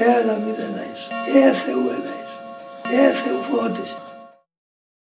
έλαβε δεν Έθεου ελέης, έθεου φώτισε,